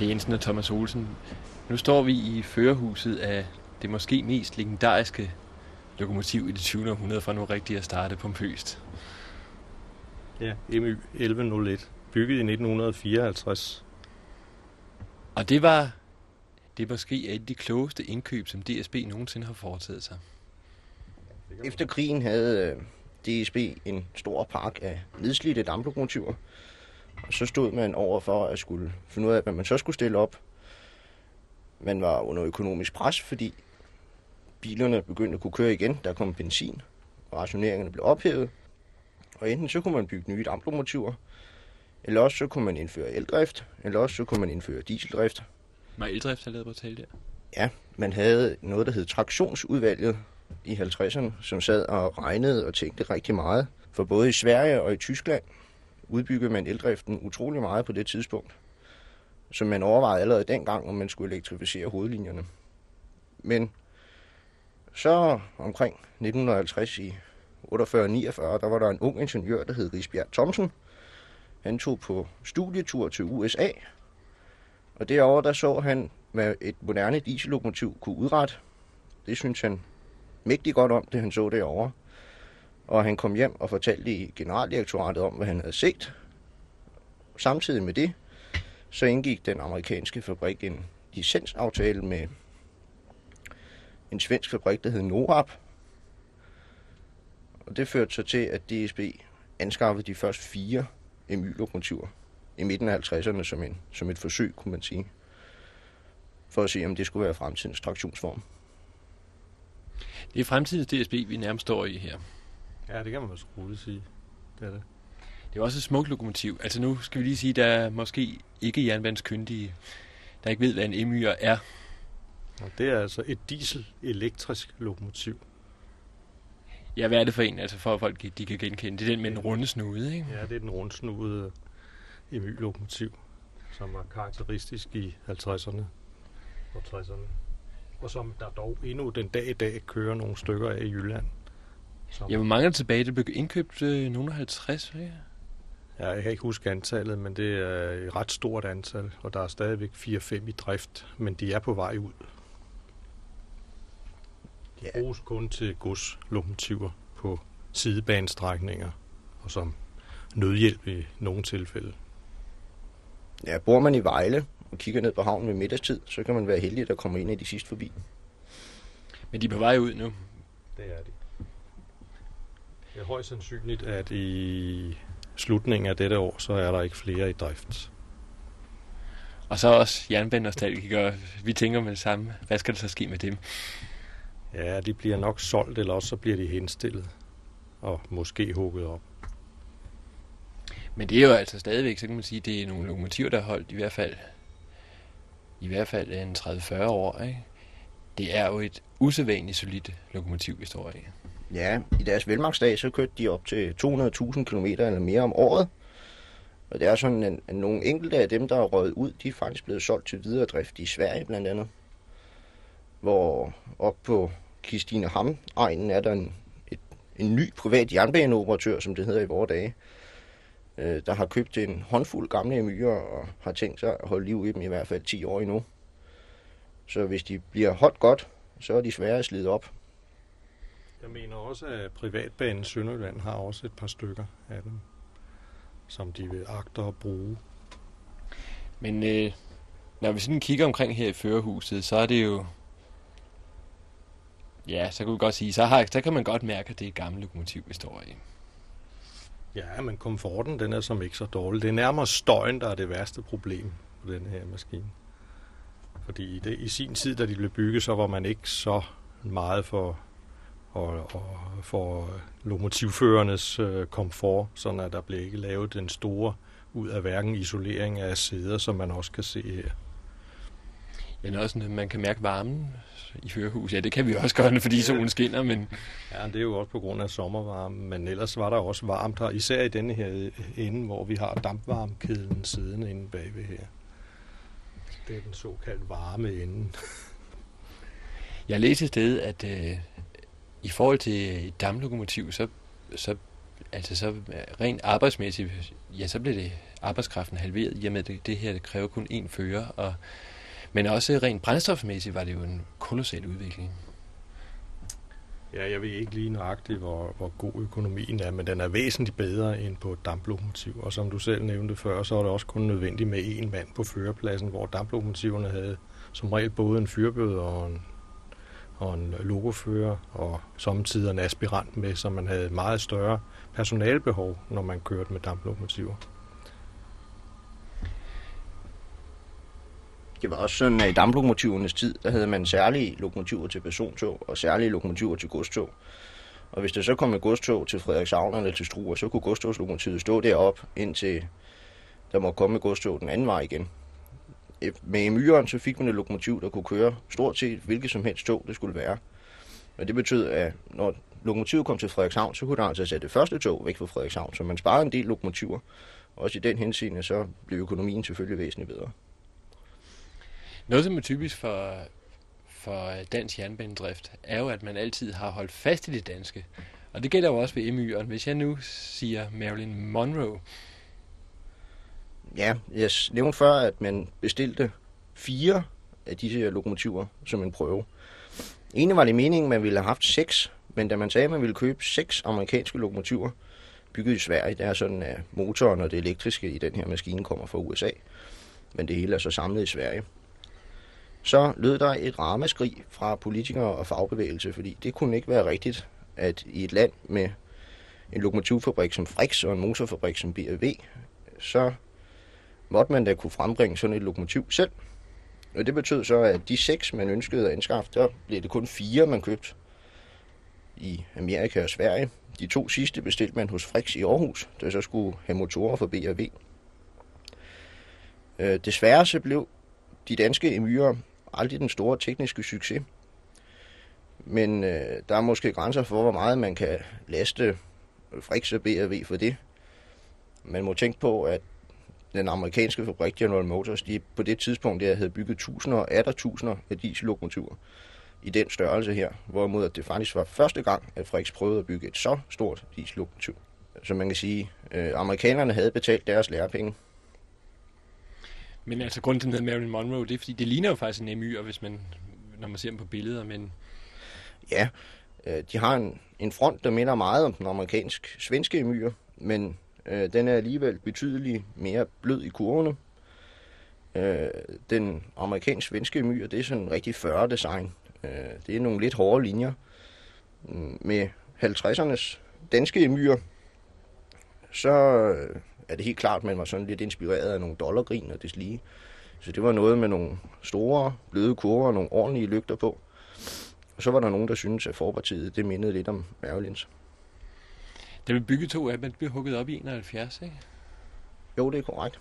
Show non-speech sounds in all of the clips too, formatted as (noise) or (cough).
Det er Jensen og Thomas Olsen. Nu står vi i førerhuset af det måske mest legendariske lokomotiv i det 20. århundrede, for nu rigtigt at starte pompøst. Ja, MY 1101, bygget i 1954. Og det var det måske et af de klogeste indkøb, som DSB nogensinde har foretaget sig. Efter krigen havde øh, DSB en stor park af nedslidte damplokomotiver. Og så stod man over for at skulle finde ud af, hvad man så skulle stille op. Man var under økonomisk pres, fordi bilerne begyndte at kunne køre igen. Der kom benzin, og rationeringerne blev ophævet. Og enten så kunne man bygge nye damplokomotiver, eller også så kunne man indføre eldrift, eller også så kunne man indføre dieseldrift. Var eldrift lavet på tale der? Ja, man havde noget, der hed traktionsudvalget i 50'erne, som sad og regnede og tænkte rigtig meget. For både i Sverige og i Tyskland udbyggede man eldriften utrolig meget på det tidspunkt. Så man overvejede allerede dengang, om man skulle elektrificere hovedlinjerne. Men så omkring 1950 i 48-49, der var der en ung ingeniør, der hed Risbjerg Thomsen. Han tog på studietur til USA, og derover der så han, hvad et moderne diesellokomotiv kunne udrette. Det synes han mægtig godt om, det han så derovre. Og han kom hjem og fortalte i generaldirektoratet om, hvad han havde set. Samtidig med det, så indgik den amerikanske fabrik en licensaftale med en svensk fabrik, der hed Norab. Og det førte så til, at DSB anskaffede de første fire MY-lokomotiver i midten af 50'erne som, en, som et forsøg, kunne man sige. For at se, om det skulle være fremtidens traktionsform. Det er fremtidens DSB, vi nærmest står i her. Ja, det kan man også roligt sige. Det er det. Det er også et smukt lokomotiv. Altså nu skal vi lige sige, der er måske ikke jernbaneskyndige, der ikke ved, hvad en MY'er er. Og det er altså et diesel-elektrisk lokomotiv. Ja, hvad er det for en? Altså for at folk de kan genkende. Det er den med en runde snude, ikke? Ja, det er den rundsnudede MY-lokomotiv, som var karakteristisk i 50'erne og 60'erne. Og som der dog endnu den dag i dag kører nogle stykker af i Jylland. Som... Ja, hvor mange er tilbage? Det blev indkøbt øh, nogle af 50, ikke? Ja, jeg kan ikke huske antallet, men det er et ret stort antal, og der er stadigvæk 4-5 i drift, men de er på vej ud. De Ja. bruges kun til godslokomotiver på sidebanestrækninger, og som nødhjælp i nogle tilfælde. Ja, bor man i Vejle og kigger ned på havnen ved middagstid, så kan man være heldig, at der kommer en af de sidste forbi. Men de er på vej ud nu. Det er de. Det er højst sandsynligt, at i slutningen af dette år, så er der ikke flere i drift. Og så også jernbanenostalgikere. Vi tænker med det samme. Hvad skal der så ske med dem? Ja, de bliver nok solgt, eller også så bliver de henstillet og måske hugget op. Men det er jo altså stadigvæk, så kan man sige, det er nogle lokomotiver, der har holdt i hvert fald i hvert fald en 30-40 år. Ikke? Det er jo et usædvanligt solidt lokomotiv, vi står i. Ja, i deres velmagsdag, så kørte de op til 200.000 km eller mere om året. Og det er sådan, at nogle enkelte af dem, der er røget ud, de er faktisk blevet solgt til videre drift i Sverige blandt andet. Hvor op på Kistine Ham egnen er der en, et, en ny privat jernbaneoperatør, som det hedder i vore dage, øh, der har købt en håndfuld gamle myrer og har tænkt sig at holde liv i dem i hvert fald 10 år endnu. Så hvis de bliver holdt godt, så er de svære at slide op. Jeg mener også, at privatbanen Sønderjylland har også et par stykker af dem, som de vil agter at bruge. Men øh, når vi sådan kigger omkring her i førerhuset, så er det jo... Ja, så kan vi godt sige, så, har, så kan man godt mærke, at det er et gammelt lokomotiv, vi står i. Ja, men komforten, den er som ikke så dårlig. Det er nærmere støjen, der er det værste problem på den her maskine. Fordi i, det, i sin tid, da de blev bygget, så var man ikke så meget for, og, og for lokomotivførernes øh, komfort, sådan at der blev ikke lavet den store ud af hverken isolering af sæder, som man også kan se her. Men også, at man kan mærke varmen i førerhuset. Ja, det kan vi også gøre, fordi solen skinner, men Ja, det er jo også på grund af sommervarme, men ellers var der også varmt her, især i denne her ende, hvor vi har dampvarmekæden siddende inde bagved her. Det er den såkaldt varme ende. jeg læste et sted, at øh, i forhold til et damplokomotiv, så, så altså så rent arbejdsmæssigt, ja, så blev det arbejdskraften halveret, i og med det, det her det kræver kun én fører, og, men også rent brændstofmæssigt var det jo en kolossal udvikling. Ja, jeg ved ikke lige nøjagtigt, hvor, hvor god økonomien er, men den er væsentligt bedre end på et damplokomotiv. Og som du selv nævnte før, så var det også kun nødvendigt med én mand på førerpladsen, hvor damplokomotiverne havde som regel både en fyrbød og en, og en logofører, og samtidig en aspirant med, så man havde meget større personalbehov, når man kørte med damplokomotiver. Det var også sådan, at i damplokomotivernes tid, der havde man særlige lokomotiver til persontog og særlige lokomotiver til godstog. Og hvis der så kom et godstog til Frederikshavn eller til Struer, så kunne godstogslokomotivet stå derop, indtil der må komme et godstog den anden vej igen. Med Myren så fik man et lokomotiv, der kunne køre stort set hvilket som helst tog det skulle være. Og det betød, at når lokomotivet kom til Frederikshavn, så kunne der altså sætte det første tog væk fra Frederikshavn, så man sparede en del lokomotiver. Også i den henseende, så blev økonomien selvfølgelig væsentligt bedre. Noget, som er typisk for, for dansk jernbanedrift, er jo, at man altid har holdt fast i det danske. Og det gælder jo også ved MY'eren. Hvis jeg nu siger Marilyn Monroe. Ja, jeg nævnte før, at man bestilte fire af disse lokomotiver som en prøve. Egentlig var det meningen, at man ville have haft seks, men da man sagde, at man ville købe seks amerikanske lokomotiver, bygget i Sverige, der er sådan, at motoren og det elektriske i den her maskine kommer fra USA, men det hele er så samlet i Sverige så lød der et ramaskrig fra politikere og fagbevægelse, fordi det kunne ikke være rigtigt, at i et land med en lokomotivfabrik som Frix og en motorfabrik som BRV, så måtte man da kunne frembringe sådan et lokomotiv selv. Og det betød så, at de seks, man ønskede at anskaffe, der blev det kun fire, man købte i Amerika og Sverige. De to sidste bestilte man hos Frix i Aarhus, der så skulle have motorer for BRV. Øh, desværre så blev de danske emyrer aldrig den store tekniske succes. Men øh, der er måske grænser for, hvor meget man kan laste Frix og BRV for det. Man må tænke på, at den amerikanske fabrik General Motors, de på det tidspunkt der havde bygget tusinder og atter tusinder af diesellokomotiver i den størrelse her, hvorimod at det faktisk var første gang, at Frix prøvede at bygge et så stort diesellokomotiv. Så man kan sige, at øh, amerikanerne havde betalt deres lærepenge, men altså grunden til, den Marilyn Monroe, det er, fordi det ligner jo faktisk en MY, hvis man, når man ser dem på billeder, men... Ja, øh, de har en, en front, der minder meget om den amerikansk-svenske MY'er, men øh, den er alligevel betydeligt mere blød i kurvene. Øh, den amerikansk-svenske myr, det er sådan en rigtig 40-design. Øh, det er nogle lidt hårde linjer. Mm, med 50'ernes danske myr, så øh, er det helt klart, at man var sådan lidt inspireret af nogle dollargrin og lige. Så det var noget med nogle store, bløde kurver og nogle ordentlige lygter på. Og så var der nogen, der syntes, at forpartiet det mindede lidt om Mærvelins. Det blev bygget to af dem, blev hugget op i 71, ikke? Jo, det er korrekt.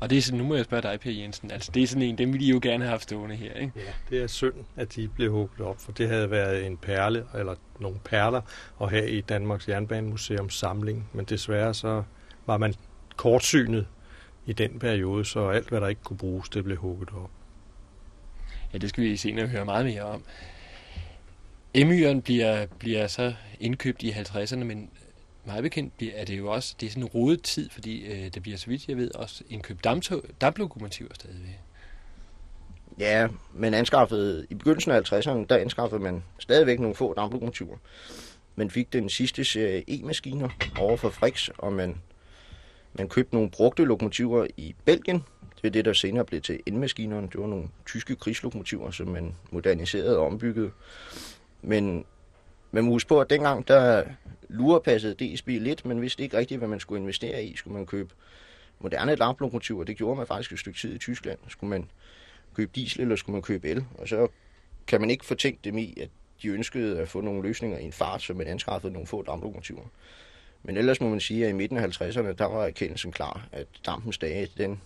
Og det er sådan, nu må jeg spørge dig, Per Jensen, altså det er sådan en, dem ville I jo gerne have haft stående her, ikke? Ja, det er synd, at de blev hugget op, for det havde været en perle, eller nogle perler, at have i Danmarks Jernbanemuseum samling, men desværre så var man kortsynet i den periode, så alt, hvad der ikke kunne bruges, det blev hugget op. Ja, det skal vi senere høre meget mere om. Emyren bliver, bliver så indkøbt i 50'erne, men meget bekendt er det jo også det er sådan en rodet tid, fordi øh, det bliver, så vidt jeg ved, også indkøbt damptog, damplokomotiver stadigvæk. Ja, men anskaffede, i begyndelsen af 50'erne, der anskaffede man stadigvæk nogle få damplokomotiver. Man fik den sidste serie E-maskiner over for Frix, og man man købte nogle brugte lokomotiver i Belgien. Det er det, der senere blev til indmaskinerne. Det var nogle tyske krigslokomotiver, som man moderniserede og ombyggede. Men man må huske på, at dengang der lurepassede DSB lidt, men vidste ikke rigtigt, hvad man skulle investere i. Skulle man købe moderne damplokomotiver? Det gjorde man faktisk et stykke tid i Tyskland. Skulle man købe diesel, eller skulle man købe el? Og så kan man ikke fortænke dem i, at de ønskede at få nogle løsninger i en fart, så man anskaffede nogle få damplokomotiver. Men ellers må man sige, at i midten af 50'erne, der var erkendelsen klar, at dampens dage, den,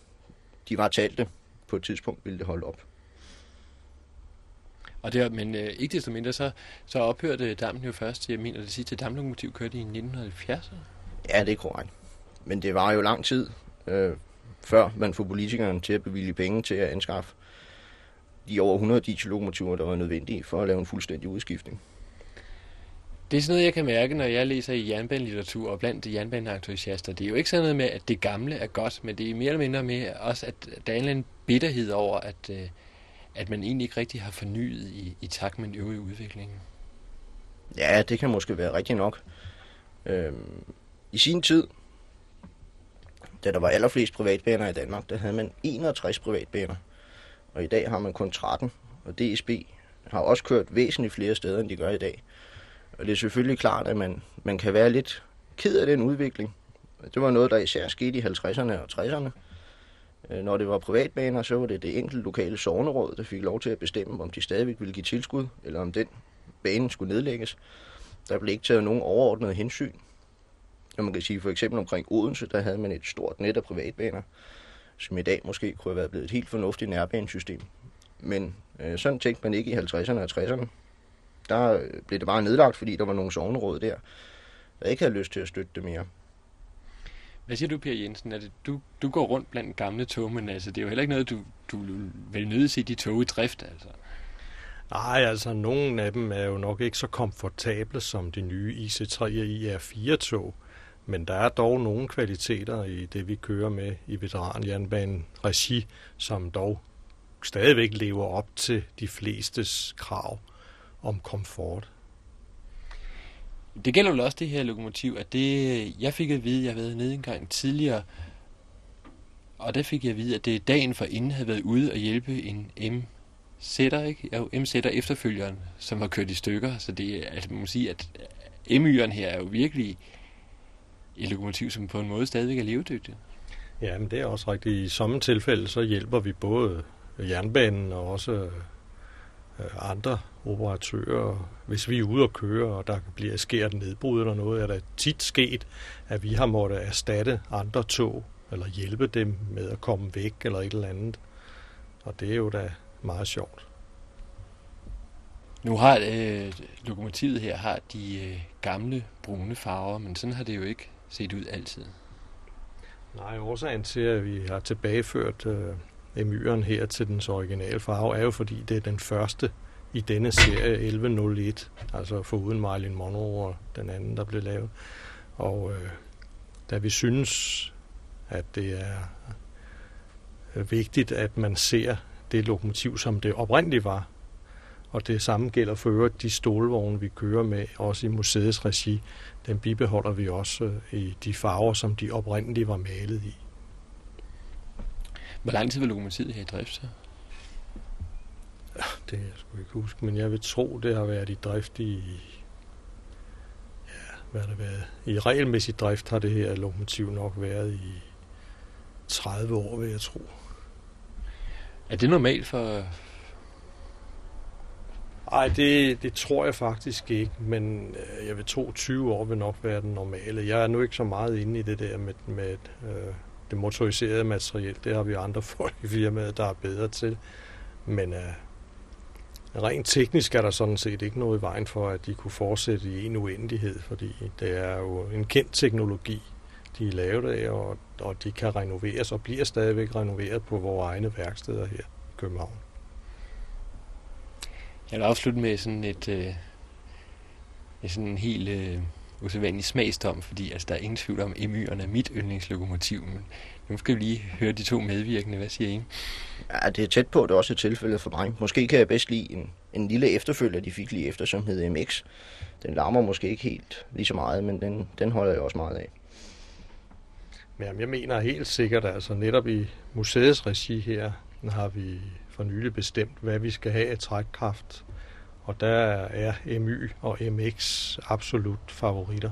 de var talte. På et tidspunkt ville det holde op. Og det, men øh, ikke desto mindre, så, så ophørte dampen jo først, jeg mener det sidste damplokomotiv kørte i 1970'erne. Ja, det er korrekt. Men det var jo lang tid, øh, før man får politikerne til at bevilge penge til at anskaffe de over 100 diesellokomotiver, der var nødvendige for at lave en fuldstændig udskiftning. Det er sådan noget, jeg kan mærke, når jeg læser i jernbanelitteratur og blandt jernbaneentusiaster. Det er jo ikke sådan noget med, at det gamle er godt, men det er mere eller mindre med også, at der er en eller anden bitterhed over, at, øh, at man egentlig ikke rigtig har fornyet i, i takt med den øvrige udvikling. Ja, det kan måske være rigtigt nok. Øhm, I sin tid, da der var allerflest privatbaner i Danmark, der havde man 61 privatbaner. Og i dag har man kun 13. Og DSB har også kørt væsentligt flere steder, end de gør i dag. Og det er selvfølgelig klart, at man, man kan være lidt ked af den udvikling. Det var noget, der især skete i 50'erne og 60'erne. Øh, når det var privatbaner, så var det det enkelte lokale sovneråd, der fik lov til at bestemme, om de stadigvæk ville give tilskud, eller om den bane skulle nedlægges. Der blev ikke taget nogen overordnede hensyn. Og man kan sige for eksempel omkring Odense, der havde man et stort net af privatbaner, som i dag måske kunne have været blevet et helt fornuftigt nærbanesystem. Men øh, sådan tænkte man ikke i 50'erne og 60'erne. Der øh, blev det bare nedlagt, fordi der var nogle sovneråd der, der ikke havde lyst til at støtte det mere. Hvad siger du, Pia Jensen? Er det, du, du går rundt blandt gamle tog, men altså, det er jo heller ikke noget, du, du vil nøde se de tog i drift, altså. Nej, altså nogle af dem er jo nok ikke så komfortable som de nye IC3 og IR4-tog, men der er dog nogle kvaliteter i det, vi kører med i veteranjernbanen regi, som dog stadigvæk lever op til de flestes krav om komfort. Det gælder vel også det her lokomotiv, at det, jeg fik at vide, jeg havde været nede en gang tidligere, og der fik jeg at vide, at det dagen for inden havde været ude og hjælpe en M sætter, ikke? Jo, M sætter efterfølgeren, som har kørt i stykker, så det er, altså man må sige, at M-yren her er jo virkelig et lokomotiv, som på en måde stadigvæk er levedygtigt. Ja, men det er også rigtigt. I samme tilfælde, så hjælper vi både jernbanen og også andre operatører. Hvis vi er ude og køre, og der bliver sker et nedbrud eller noget, er der tit sket, at vi har måttet erstatte andre tog, eller hjælpe dem med at komme væk, eller et eller andet. Og det er jo da meget sjovt. Nu har øh, lokomotivet her har de øh, gamle brune farver, men sådan har det jo ikke set ud altid. Nej, årsagen til, at vi har tilbageført øh, emyren her til dens originale farve, er jo fordi det er den første i denne serie 1101, altså foruden Marilyn Monroe og den anden, der blev lavet. Og øh, da vi synes, at det er øh, vigtigt, at man ser det lokomotiv, som det oprindeligt var, og det samme gælder for øvrigt de stålvogne, vi kører med, også i museets regi. Den bibeholder vi også øh, i de farver, som de oprindeligt var malet i. Hvor lang tid var lokomotivet her i drift så? Ja, det jeg sgu ikke huske, men jeg vil tro, det har været i drift i... Ja, hvad har det været? I regelmæssig drift har det her lokomotiv nok været i 30 år, vil jeg tro. Er det normalt for, Nej, det, det tror jeg faktisk ikke, men øh, jeg vil tro, 20 år vil nok være den normale. Jeg er nu ikke så meget inde i det der med, med øh, det motoriserede materiel. Det har vi andre (laughs) folk i firmaet, der er bedre til. Men øh, rent teknisk er der sådan set ikke noget i vejen for, at de kunne fortsætte i en uendelighed, fordi det er jo en kendt teknologi, de er lavet af, og, og de kan renoveres og bliver stadigvæk renoveret på vores egne værksteder her i København. Jeg vil afslutte med sådan et, øh, sådan en helt øh, usædvanlig smagsdom, fordi altså, der er ingen tvivl om, at emyren er mit yndlingslokomotiv. Men nu skal vi lige høre de to medvirkende. Hvad siger I? Ja, det er tæt på, det er også et tilfælde for mig. Måske kan jeg bedst lide en, en lille efterfølger, de fik lige efter, som hedder MX. Den larmer måske ikke helt lige så meget, men den, den holder jeg også meget af. Men jeg mener helt sikkert, altså netop i museets regi her, har vi for nylig bestemt, hvad vi skal have af trækkraft. Og der er MY og MX absolut favoritter.